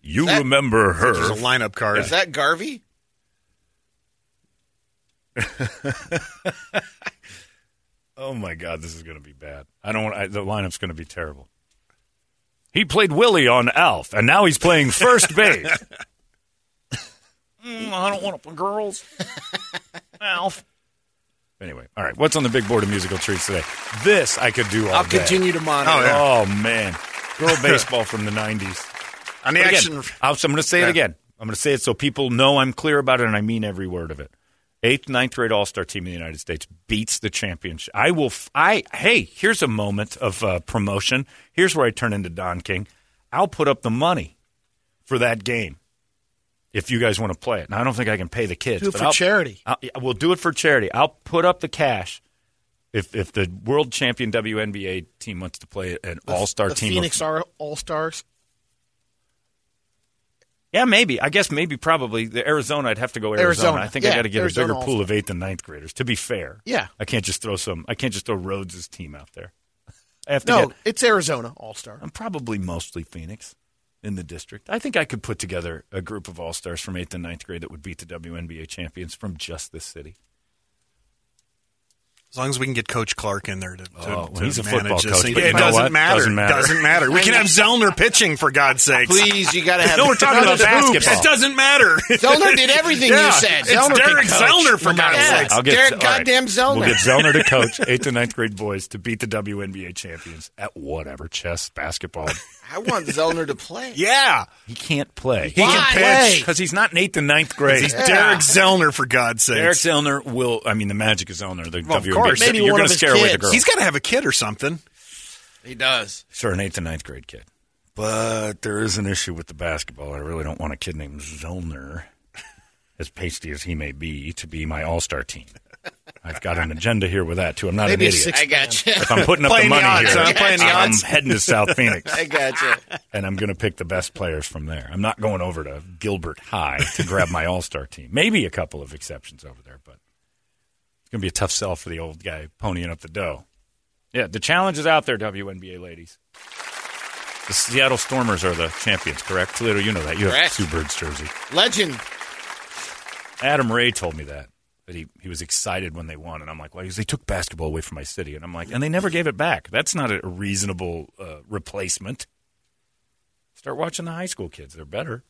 You That- remember her. There's a lineup card. Is that Garvey? *laughs* Oh my God, this is going to be bad. I don't want I, the lineup's going to be terrible. He played Willie on Alf, and now he's playing first *laughs* base. Mm, I don't want to play girls. *laughs* Alf. Anyway, all right. What's on the big board of musical treats today? This I could do all day. I'll day. continue to monitor. Oh, yeah. man, girl baseball from the '90s. On the But action, I'm going to say Yeah. it again. I'm going to say it so people know I'm clear about it, and I mean every word of it. Eighth, ninth grade All Star team in the United States beats the championship. I will. F- I hey, here's a moment of uh, promotion. Here's where I turn into Don King. I'll put up the money for that game if you guys want to play it. Now I don't think I can pay the kids. Do it but for I'll- charity. I'll, we'll do it for charity. I'll put up the cash. If, if the world champion WNBA team wants to play an all star team, of- Phoenix All Stars. Yeah, maybe. I guess maybe probably the Arizona. I'd have to go Arizona. Arizona. I think I got to get Arizona a bigger pool of eighth and ninth graders. To be fair, Yeah. I can't just throw some. I can't just throw Rhodes' team out there. I have to No, get. it's Arizona All Star. I'm probably mostly Phoenix in the district. I think I could put together a group of all stars from eighth and ninth grade that would beat the WNBA champions from just this city. As long as we can get Coach Clark in there to, to, Oh, well, to he's a manage football this coach, thing. but it doesn't what? matter. Doesn't matter. Doesn't matter. We can have *laughs* Zellner pitching for God's sake. Please, you got to have. No, we're talking about there's hoops. basketball. It doesn't matter. Zellner did everything you *laughs* said. It's Zellner could Derek coach, Zellner for no matter God's what. sakes. I'll get Derek all right. goddamn Zellner. We'll get Zellner to coach *laughs* eighth and ninth grade boys to beat the WNBA champions at whatever chess, basketball. I want Zellner to play. *laughs* Yeah. He can't play. He can Why? pitch. because he's not in eighth and ninth *laughs* grade. He's Derek Zellner for God's sake. Derek Zellner will. I mean, the magic is Zellner. The Well, of course. Maybe You're one going of to his scare away the kids. girls. He's got to have a kid or something. He does. Sure, an eighth and ninth grade kid. But there is an issue with the basketball. I really don't want a kid named Zellner, *laughs* as pasty as he may be, to be my all star team. I've got an agenda here with that too. I'm not Maybe an idiot. six- I got you. if I'm putting up the Playing the money odds, here, huh? Playing the I'm odds. heading to South *laughs* Phoenix. I got you. and I'm going to pick the best players from there. I'm not going over to Gilbert High to grab my All Star team. Maybe a couple of exceptions over there, but it's going to be a tough sell for the old guy ponying up the dough. Yeah, the challenge is out there, WNBA ladies. The Seattle Stormers are the champions, correct? Toledo, you know that. You have Correct. Sue Bird's jersey. Legend. Adam Ray told me that. That he, he was excited when they won. And I'm like, well, they took basketball away from my city. And I'm like, and they never gave it back. That's not a reasonable uh, replacement. Start watching the high school kids. They're better.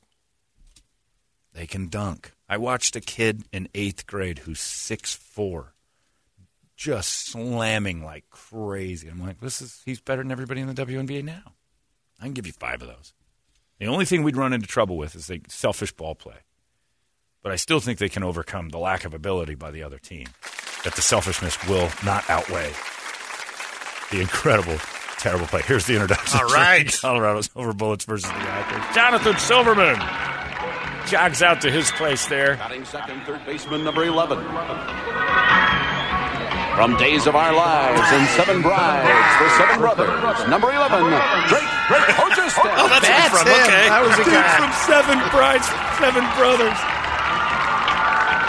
They can dunk. I watched a kid in eighth grade who's six four, just slamming like crazy. I'm like, this is he's better than everybody in the WNBA now. I can give you five of those. The only thing we'd run into trouble with is the selfish ball play. But I still think they can overcome the lack of ability by the other team. That the selfishness will not outweigh the incredible, terrible play. Here's the introduction. All right. *laughs* Colorado's over bullets versus the Icons. Jonathan Silverman jogs out to his place there. Batting second, third baseman number 11. From Days of Our Lives and Seven Brides, the Seven Brothers, number 11, Drake, Drake Hogestyn. Oh, that's, where That's from. him. Okay. That was a Dude guy. from Seven Brides, Seven Brothers.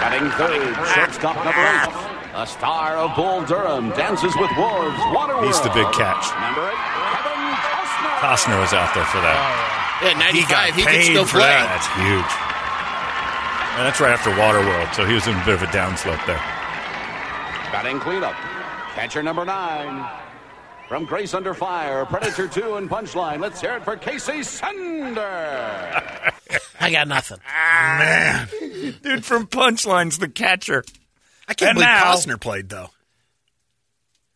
Batting third, shortstop number 8. A star of Bull Durham, dances with wolves, Waterworld. He's the big catch. Number 8, Kevin Costner. Costner was out there for that. Oh, yeah, 95. He, got can paid still for play. that. That's huge. And that's right after Waterworld, so he was in a bit of a downslope there. Batting cleanup, catcher number 9. From Grace Under Fire, Predator 2 and Punchline. Let's hear it for Casey Sander. *laughs* I got nothing. Man. Dude from Punchlines, the catcher. I can't And believe now- Costner played, though.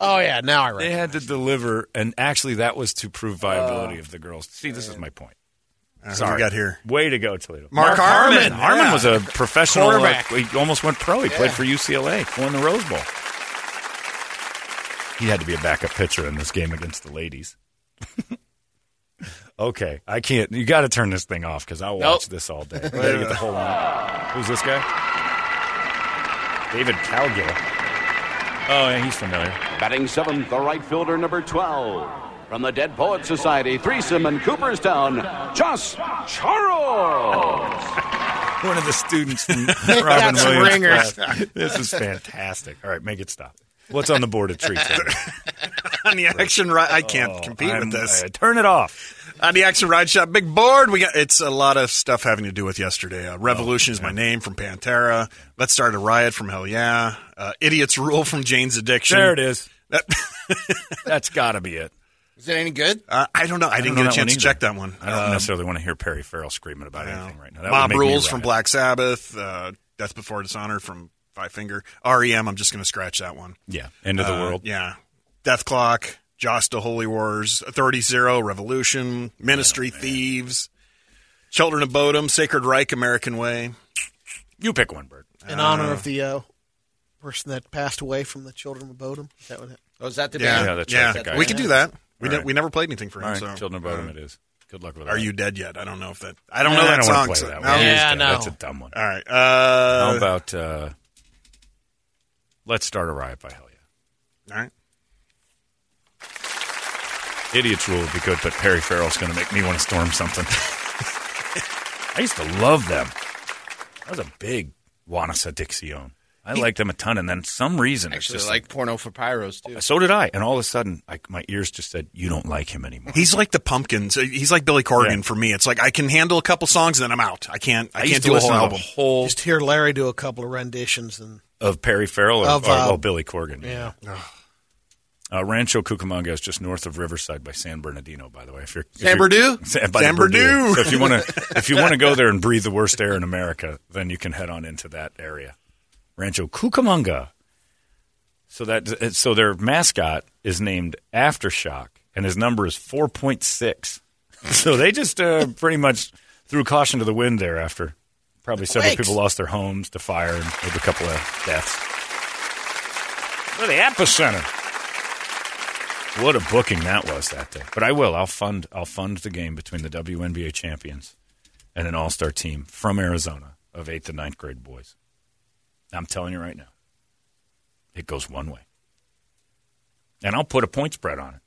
Oh yeah, now I remember. They had to deliver, and actually, that was to prove viability of the girls. See, this is my point. Uh, who Sorry, we got here? Way to go, Toledo. Mark Harmon. Harmon Yeah. was a professional. uh, Quarterback. he almost went pro. He played for UCLA, won the Rose Bowl. He had to be a backup pitcher in this game against the ladies. *laughs* okay, I can't. You got to turn this thing off because I'll Nope. watch this all day. We get the *laughs* whole line. Who's this guy? David Calgill. Oh, yeah, he's familiar. Batting seventh, the right fielder number 12. From the Dead Poet Society, Threesome in Cooperstown, Josh Charles. *laughs* One of the students from *laughs* Robin some Williams. ringers. class. This is fantastic. All right, make it stop. What's on the board of treats? On the action right? I can't compete Oh, I'm- with this. uh, turn it off. On the action ride shop, big board. We got it's a lot of stuff having to do with yesterday. Uh, Revolution is my name from Pantera. Let's start a riot from Hell Yeah. Uh, Idiots rule from Jane's Addiction. There it is. *laughs* That's got to be it. Is it any good? Uh, I don't know. I, didn't don't get a chance to check that one. I don't Uh, necessarily want to hear Perry Farrell screaming about anything right now. That would Mob make me Rules from riot. Black Sabbath, uh, Death Before Dishonor from Five Finger, REM. I'm just going to scratch that one. Yeah, End of the Uh, World. Yeah, Death Clock, Joss to Holy Wars, Authority Zero, Revolution, Ministry Thieves, Children of Bodom, Sacred Reich, American Way. You pick one, Bert. In honor of the uh, person that passed away from the Children of Bodom. Is that what it? Oh, is that the Yeah, band? Yeah, that's yeah. right, the guy. we could do that. We, All ne- right. we never played anything for him. All right, so Children of Bodom uh, it is. Good luck with that. Are you dead yet? I don't know if that. I don't Nah, know that I don't song. wanna play so- that no? one. Yeah, That's no. That's a dumb one. All right. Uh, How about uh, Let's Start a Riot by Hell Yeah. all right. Idiot's Rule would be good, but Perry Farrell's going to make me want to storm something. *laughs* I used to love them. I was a big Wanasa Dixion. I liked them a ton, and then some reason it's just like porno for pyros too. so did I. And all of a sudden, like my ears just said, "You don't like him anymore." He's like the Pumpkins. He's like Billy Corgan Yeah. for me. It's like I can handle a couple songs and then I'm out. I can't. I, used can't do a whole album. the whole Just hear Larry do a couple of renditions and of Perry Farrell or, Of, or- uh, oh, Billy Corgan. yeah. Uh, Rancho Cucamonga is just north of Riverside by San Bernardino. By the way, if you're if San you're- Bernardino? *laughs* San, by Bernardino. Bernardino. So if you want to, if you want to go there and breathe the worst air in America, then you can head on into that area, Rancho Cucamonga. So that so their mascot is named Aftershock, and his number is four point six. *laughs* So they just uh, pretty much threw caution to the wind there after probably several people lost their homes to fire and with a couple of deaths. We're the epicenter. What a booking that was that day. But I will. I'll fund. I'll fund the game between the WNBA champions and an All-Star team from Arizona of eighth and ninth grade boys. I'm telling you right now, it goes one way, and I'll put a point spread on it.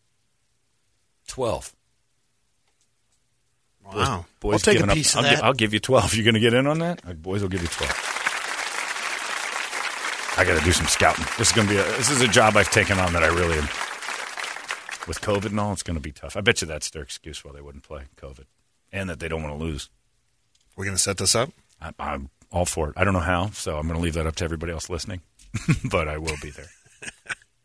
Twelve. Wow. Boys I'll take a giving up- of I'll, gi- that. I'll give you twelve. You're going to get in on that? Uh, Boys will give you twelve. I got to do some scouting. This is going to be. A, this is a job I've taken on that I really am. With COVID and all, it's going to be tough. I bet you that's their excuse why they wouldn't play COVID, and that they don't want to lose. We're gonna set this up. I, I'm all for it. I don't know how, so I'm going to leave that up to everybody else listening. *laughs* but I will be there,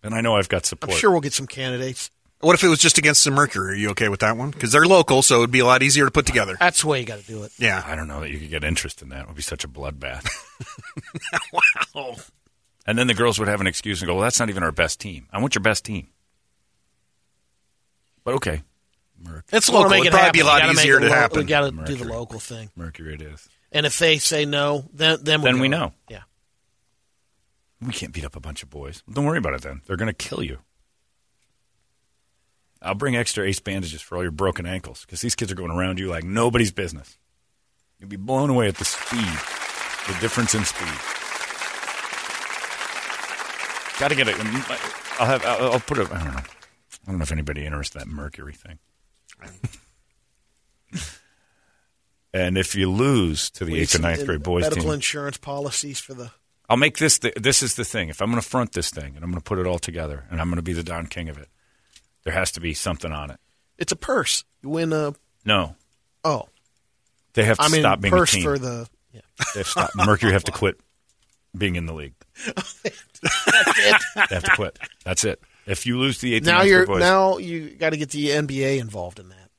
and I know I've got support. I'm support. sure we'll get some candidates. What if it was just against the Mercury? Are you okay with that one? Because they're local, so it'd be a lot easier to put together. That's the way you got to do it. Yeah. I don't know that you could get interest in that. It would be such a bloodbath. wow. *laughs* And then the girls would have an excuse and go, "Well, that's not even our best team. I want your best team." But okay, It's local. make It'd probably happen. be a lot easier to lo- happen. We got to do the Mercury. local thing. Mercury it is. And if they say no, then then, we'll Then we know. Yeah. We can't beat up a bunch of boys. Don't worry about it then. They're going to kill you. I'll bring extra ace bandages for all your broken ankles because these kids are going around you like nobody's business. You'll be blown away at the speed, the difference in speed. Got to get it. I'll have. I'll, I'll put it. I don't know. I don't know if anybody interested in that Mercury thing. *laughs* and if you lose to the We eighth and ninth grade boys medical team, insurance policies for the. I'll make this. The, this is the thing. If I'm going to front this thing and I'm going to put it all together and I'm going to be the Don King of it, there has to be something on it. It's a purse. You win a. No, Oh, they have to I mean stop being purse a team. for the. Yeah. They have. Mercury have to *laughs* quit being in the league. That's it. They have to quit. That's it. If you lose the eighth, and now you're boys, now you got to get the NBA involved in that.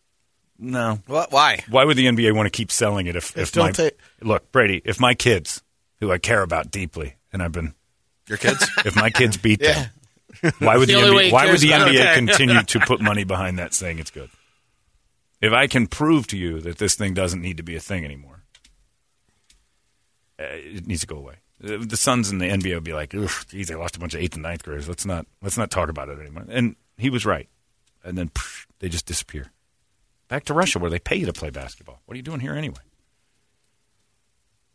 no. What? Why? Why would the NBA want to keep selling it if, if don't my ta- look Brady? If my kids, who I care about deeply, and I've been Your kids? *laughs* if my kids beat Yeah. them, why would The the, NBA, why would the NBA it. *laughs* continue to put money behind that saying it's good? If I can prove to you that this thing doesn't need to be a thing anymore, uh, it needs to go away. The Suns and the NBA would be like, "Ugh, geez, they lost a bunch of eighth and ninth graders. Let's not let's not talk about it anymore." And he was right. And then pff, they just disappear. Back to Russia, where they pay you to play basketball. What are you doing here anyway?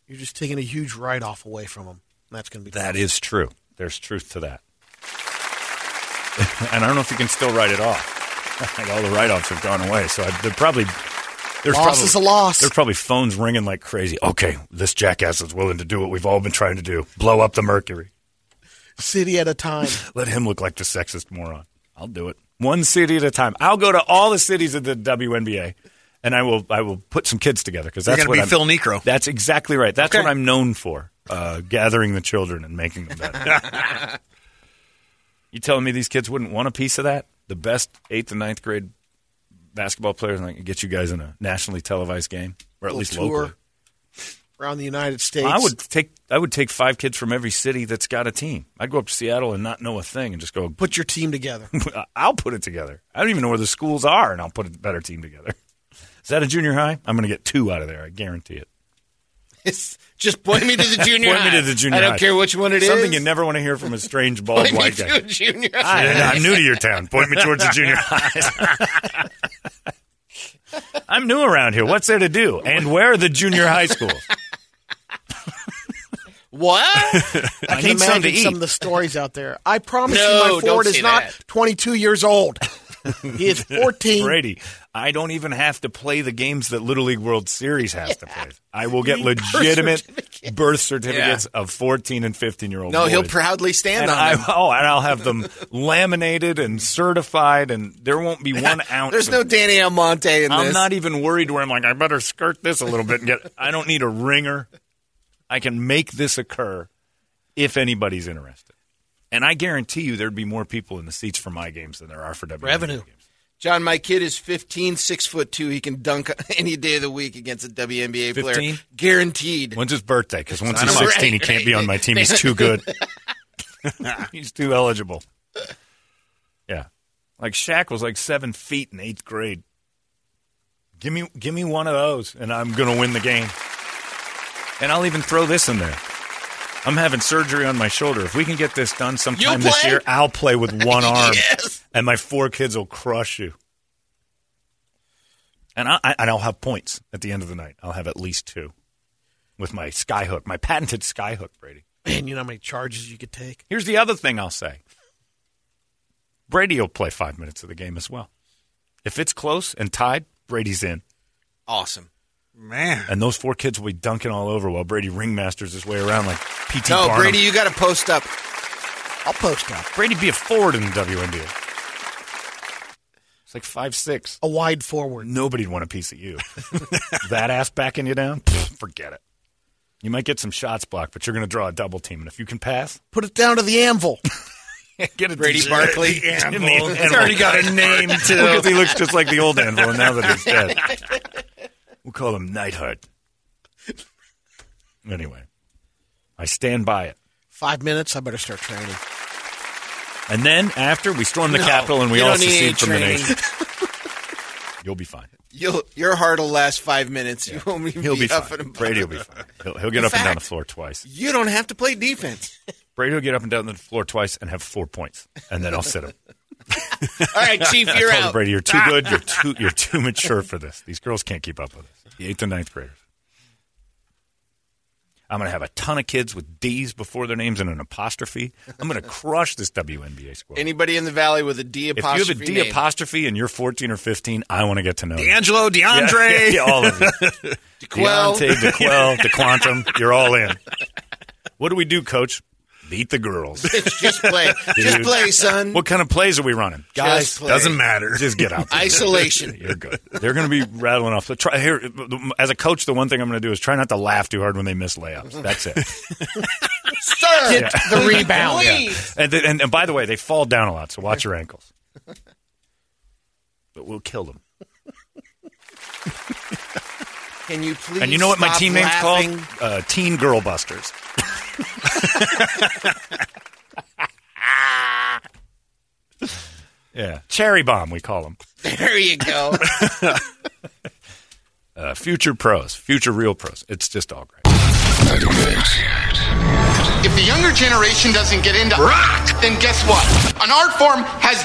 You're just taking a huge write off away from them. That's going to be That is true. There's truth to that. *laughs* and I don't know if you can still write it off. like *laughs* all the write-offs have gone away, so I, they're probably there's Loss probably, is a loss. There's probably phones ringing like crazy. Okay, this jackass is willing to do what we've all been trying to do: blow up the Mercury. city at a time. *laughs* Let him look like the sexist moron. I'll do it. One city at a time. I'll go to all the cities of the WNBA, and I will. I will put some kids together because that's gonna what be I'm, Phil Niekro. That's exactly right. That's Okay. what I'm known for: uh, gathering the children and making them better. *laughs* You telling me these kids wouldn't want a piece of that? The best eighth and ninth grade basketball players like get you guys in a nationally televised game, or at least locally. around the United States. I would take I would take five kids from every city that's got a team. I'd go up to Seattle and not know a thing and just go. put your team together. *laughs* I'll put it together. I don't even know where the schools are, and I'll put a better team together. *laughs* Is that a junior high? I'm going to get two out of there. I guarantee it. It's, just point me to the *laughs* junior Point high. me to the junior I don't high. care which one it is. Something you never want to hear from a strange *laughs* bald Point me white to guy. a junior I, high. I'm new to your town. Point me towards the junior *laughs* high. I'm new around here. What's there to do? And where are the junior high schools? What? I I can need something to imagine some of the stories out there. I promise No, you, my don't Ford say is not that. 22 years old. *laughs* he is *laughs* 14. Brady, I don't even have to play the games that Little League World Series has to play. I will get need birth legitimate certificates. birth certificates of 14 and 15 year old No, he'll proudly stand and on I, them. Oh, and I'll have them laminated and certified, and there won't be *laughs* one ounce. There's no Danny Almonte in I'm this. not even worried where I'm like, I better skirt this a little bit and get. I don't need a ringer. I can make this occur if anybody's interested. And I guarantee you there'd be more people in the seats for my games than there are for WNBA Revenue. games. John, my kid is 15, six foot two. He can dunk *laughs* any day of the week against a WNBA 15? player, guaranteed. When's his birthday? Because once he's him up. 16, he *laughs* can't be on my team. He's too good. *laughs* he's too eligible. Yeah, like Shaq was like seven feet in eighth grade. Give me, give me one of those, and I'm going to win the game. And I'll even throw this in there. I'm having surgery on my shoulder. If we can get this done sometime this year, I'll play with *laughs* one arm, Yes. and my four kids will crush you. And I, I and I'll have points at the end of the night. I'll have at least two with my skyhook, my patented skyhook, Brady. Man, you know how many charges you could take? Here's the other thing I'll say. Brady will play five minutes of the game as well. If it's close and tied, Brady's in. Awesome. Man. And those four kids will be dunking all over while Brady ringmasters his way around like P.T. No, Barnum. Brady, you got to post up. I'll post up. Brady be a forward in the WNBA. It's like five six. A wide forward. Nobody'd want a piece of you. *laughs* that ass backing you down? Pfft, forget it. You might get some shots blocked, but you're going to draw a double team. And if you can pass, Put it down to the anvil. *laughs* get it, Brady Barkley. Anvil. He's already got a name, *laughs* too. Because he looks just like the old Anvil, and now that he's dead, we'll call him Nightheart. Anyway, I stand by it. Five minutes. I better start training. And then after we storm the No, Capitol and we all don't need any secede from the nation, you'll be fine. You'll, your heart will last five minutes. You won't even He'll be up fine. and Brady will be fine. He'll, he'll get In up and down the floor twice. You don't have to play defense. *laughs* Brady will get up and down the floor twice and have four points, and then I'll sit him. All right, *laughs* Chief, you're told out. Brady, you're too ah. good. You're too you're too mature for this. These girls can't keep up with us. The eighth and ninth graders. I'm going to have a ton of kids with D's before their names and an apostrophe. I'm going to crush this WNBA squad. Anybody in the valley with a D apostrophe? if you have a D name. apostrophe and you're 14 or 15, I want to get to know you. D'Angelo, DeAndre. Yeah, yeah, all of you. *laughs* DeQuell. Deontay, DeQuell, *laughs* DeQuantum, you're all in. What do we do, Coach? Beat the girls. *laughs* Just play. *laughs* Just play, son. What kind of plays are we running? Guys, play. Doesn't matter. *laughs* just get out there. Isolation. You're good. They're going to be rattling off. Try, here, as a coach, the one thing I'm going to do is try not to laugh too hard when they miss layups. That's it. Sir, Get the rebound. please. And, and, and by the way, they fall down a lot, so watch your ankles. But we'll kill them. Can you please? And you know what my stop team name's laughing? called? Uh, Teen Girl Busters. *laughs* yeah, Cherry Bomb, we call them. There you go. *laughs* Uh, future pros, future real pros. It's just all great. If the younger generation doesn't get into rock, then guess what? An art form has